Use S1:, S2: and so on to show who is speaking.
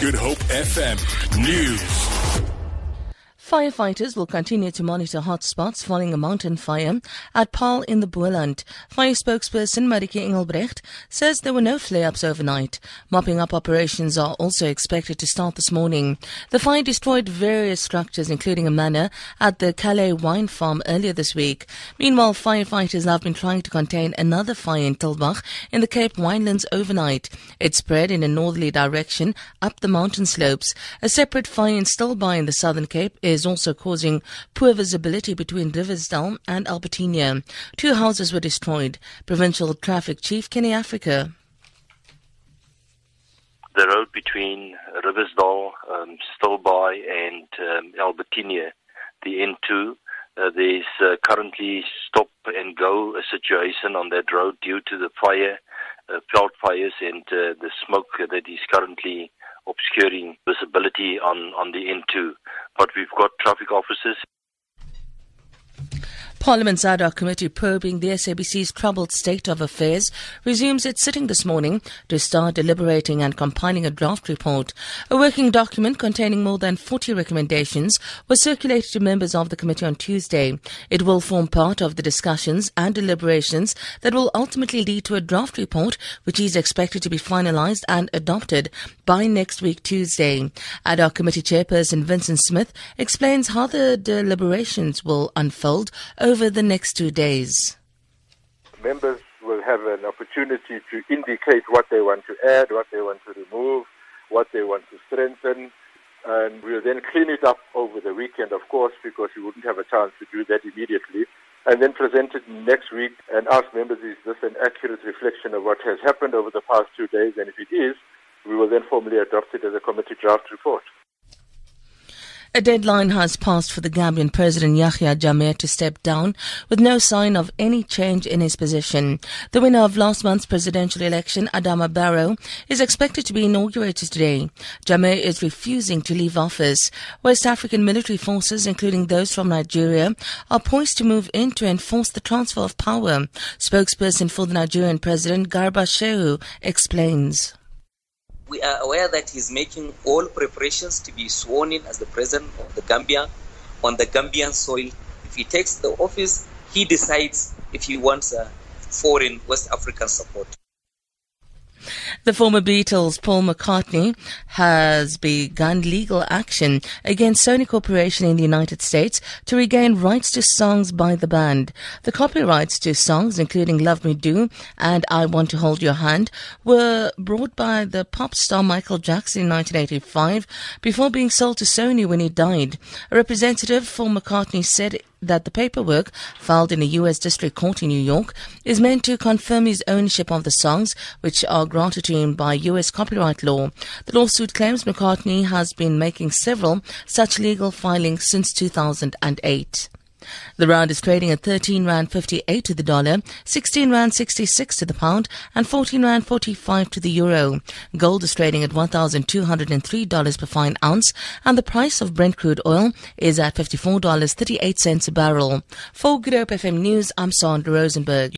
S1: Good Hope FM News.
S2: Firefighters will continue to monitor hotspots following a mountain fire at Paarl in the Boland. Fire spokesperson Marike Engelbrecht says there were no flare-ups overnight. Mopping up operations are also expected to start this morning. The fire destroyed various structures including a manor at the Calais wine farm earlier this week. Meanwhile, firefighters have been trying to contain another fire in Tulbagh in the Cape Winelands overnight. It spread in a northerly direction up the mountain slopes. A separate fire in Stilbaai in the Southern Cape is is also causing poor visibility between Riversdale and Albertinia. Two houses were destroyed. Provincial Traffic Chief Kenny Africa.
S3: The road between Riversdale, um, and um, Albertinia, the N2, uh, there's uh, currently stop and go situation on that road due to the fire, uh, fires, and uh, the smoke that is currently obscuring visibility on, on the N2. But we've got traffic officers
S2: Parliament's ad hoc committee probing the SABC's troubled state of affairs resumes its sitting this morning to start deliberating and compiling a draft report. A working document containing more than 40 recommendations was circulated to members of the committee on Tuesday. It will form part of the discussions and deliberations that will ultimately lead to a draft report which is expected to be finalized and adopted by next week Tuesday. Ad hoc committee chairperson Vincent Smith explains how the deliberations will unfold over over the next two days?
S4: Members will have an opportunity to indicate what they want to add, what they want to remove, what they want to strengthen, and we'll then clean it up over the weekend, of course, because we wouldn't have a chance to do that immediately, and then present it next week and ask members, is this an accurate reflection of what has happened over the past two days? And if it is, we will then formally adopt it as a committee draft report.
S2: A deadline has passed for the Gambian President Yahya Jammeh to step down with no sign of any change in his position. The winner of last month's presidential election, Adama Barrow, is expected to be inaugurated today. Jammeh is refusing to leave office. West African military forces, including those from Nigeria, are poised to move in to enforce the transfer of power. Spokesperson for the Nigerian president, Garba Shehu, explains
S5: we are aware that he's making all preparations to be sworn in as the president of the Gambia on the Gambian soil. If he takes the office, he decides if he wants a foreign West African support.
S2: The former Beatles, Paul McCartney, has begun legal action against Sony Corporation in the United States to regain rights to songs by the band. The copyrights to songs, including Love Me Do and I Want to Hold Your Hand, were brought by the pop star Michael Jackson in 1985 before being sold to Sony when he died. A representative for McCartney said that the paperwork filed in a U.S. District Court in New York is meant to confirm his ownership of the songs, which are granted to him by U.S. copyright law. The lawsuit claims McCartney has been making several such legal filings since 2008. The rand is trading at 13 rand 58 to the dollar, 16 rand 66 to the pound, and 14 rand 45 to the euro. Gold is trading at $1,203 per fine ounce, and the price of Brent crude oil is at $54.38 a barrel. For Good Hope FM News, I'm Sandra Rosenberg.